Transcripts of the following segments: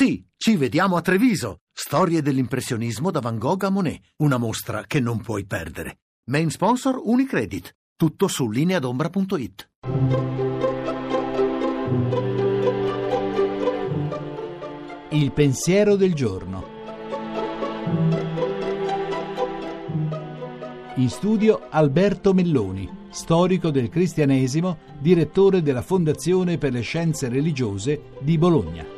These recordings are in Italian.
Sì, ci vediamo a Treviso. Storie dell'impressionismo da Van Gogh a Monet. Una mostra che non puoi perdere. Main sponsor Unicredit. Tutto su lineadombra.it. Il pensiero del giorno. In studio Alberto Melloni, storico del cristianesimo, direttore della Fondazione per le Scienze Religiose di Bologna.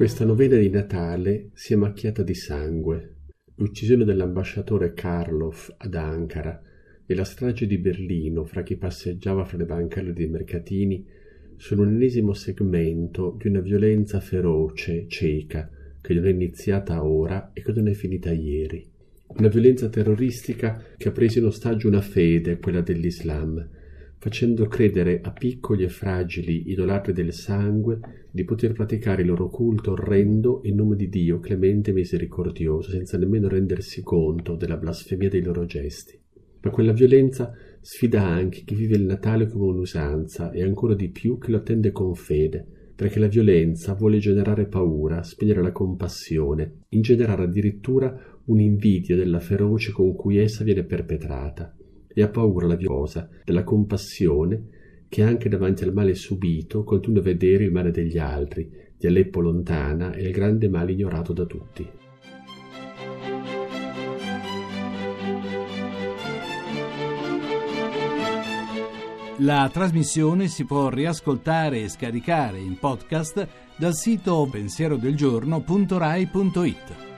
Questa novena di Natale si è macchiata di sangue. L'uccisione dell'ambasciatore Karlov ad Ankara e la strage di Berlino fra chi passeggiava fra le bancarelle dei mercatini sono un ennesimo segmento di una violenza feroce, cieca, che non è iniziata ora e che non è finita ieri. Una violenza terroristica che ha preso in ostaggio una fede, quella dell'Islam, facendo credere a piccoli e fragili idolatri del sangue di poter praticare il loro culto orrendo in nome di Dio clemente e misericordioso, senza nemmeno rendersi conto della blasfemia dei loro gesti. Ma quella violenza sfida anche chi vive il Natale come un'usanza e ancora di più chi lo attende con fede, perché la violenza vuole generare paura, spegnere la compassione, ingenerare addirittura un'invidia della feroce con cui essa viene perpetrata e ha paura la viosa della compassione che anche davanti al male subito continua a vedere il male degli altri, di Aleppo lontana e il grande male ignorato da tutti. La trasmissione si può riascoltare e scaricare in podcast dal sito pensierodelgiorno.rai.it.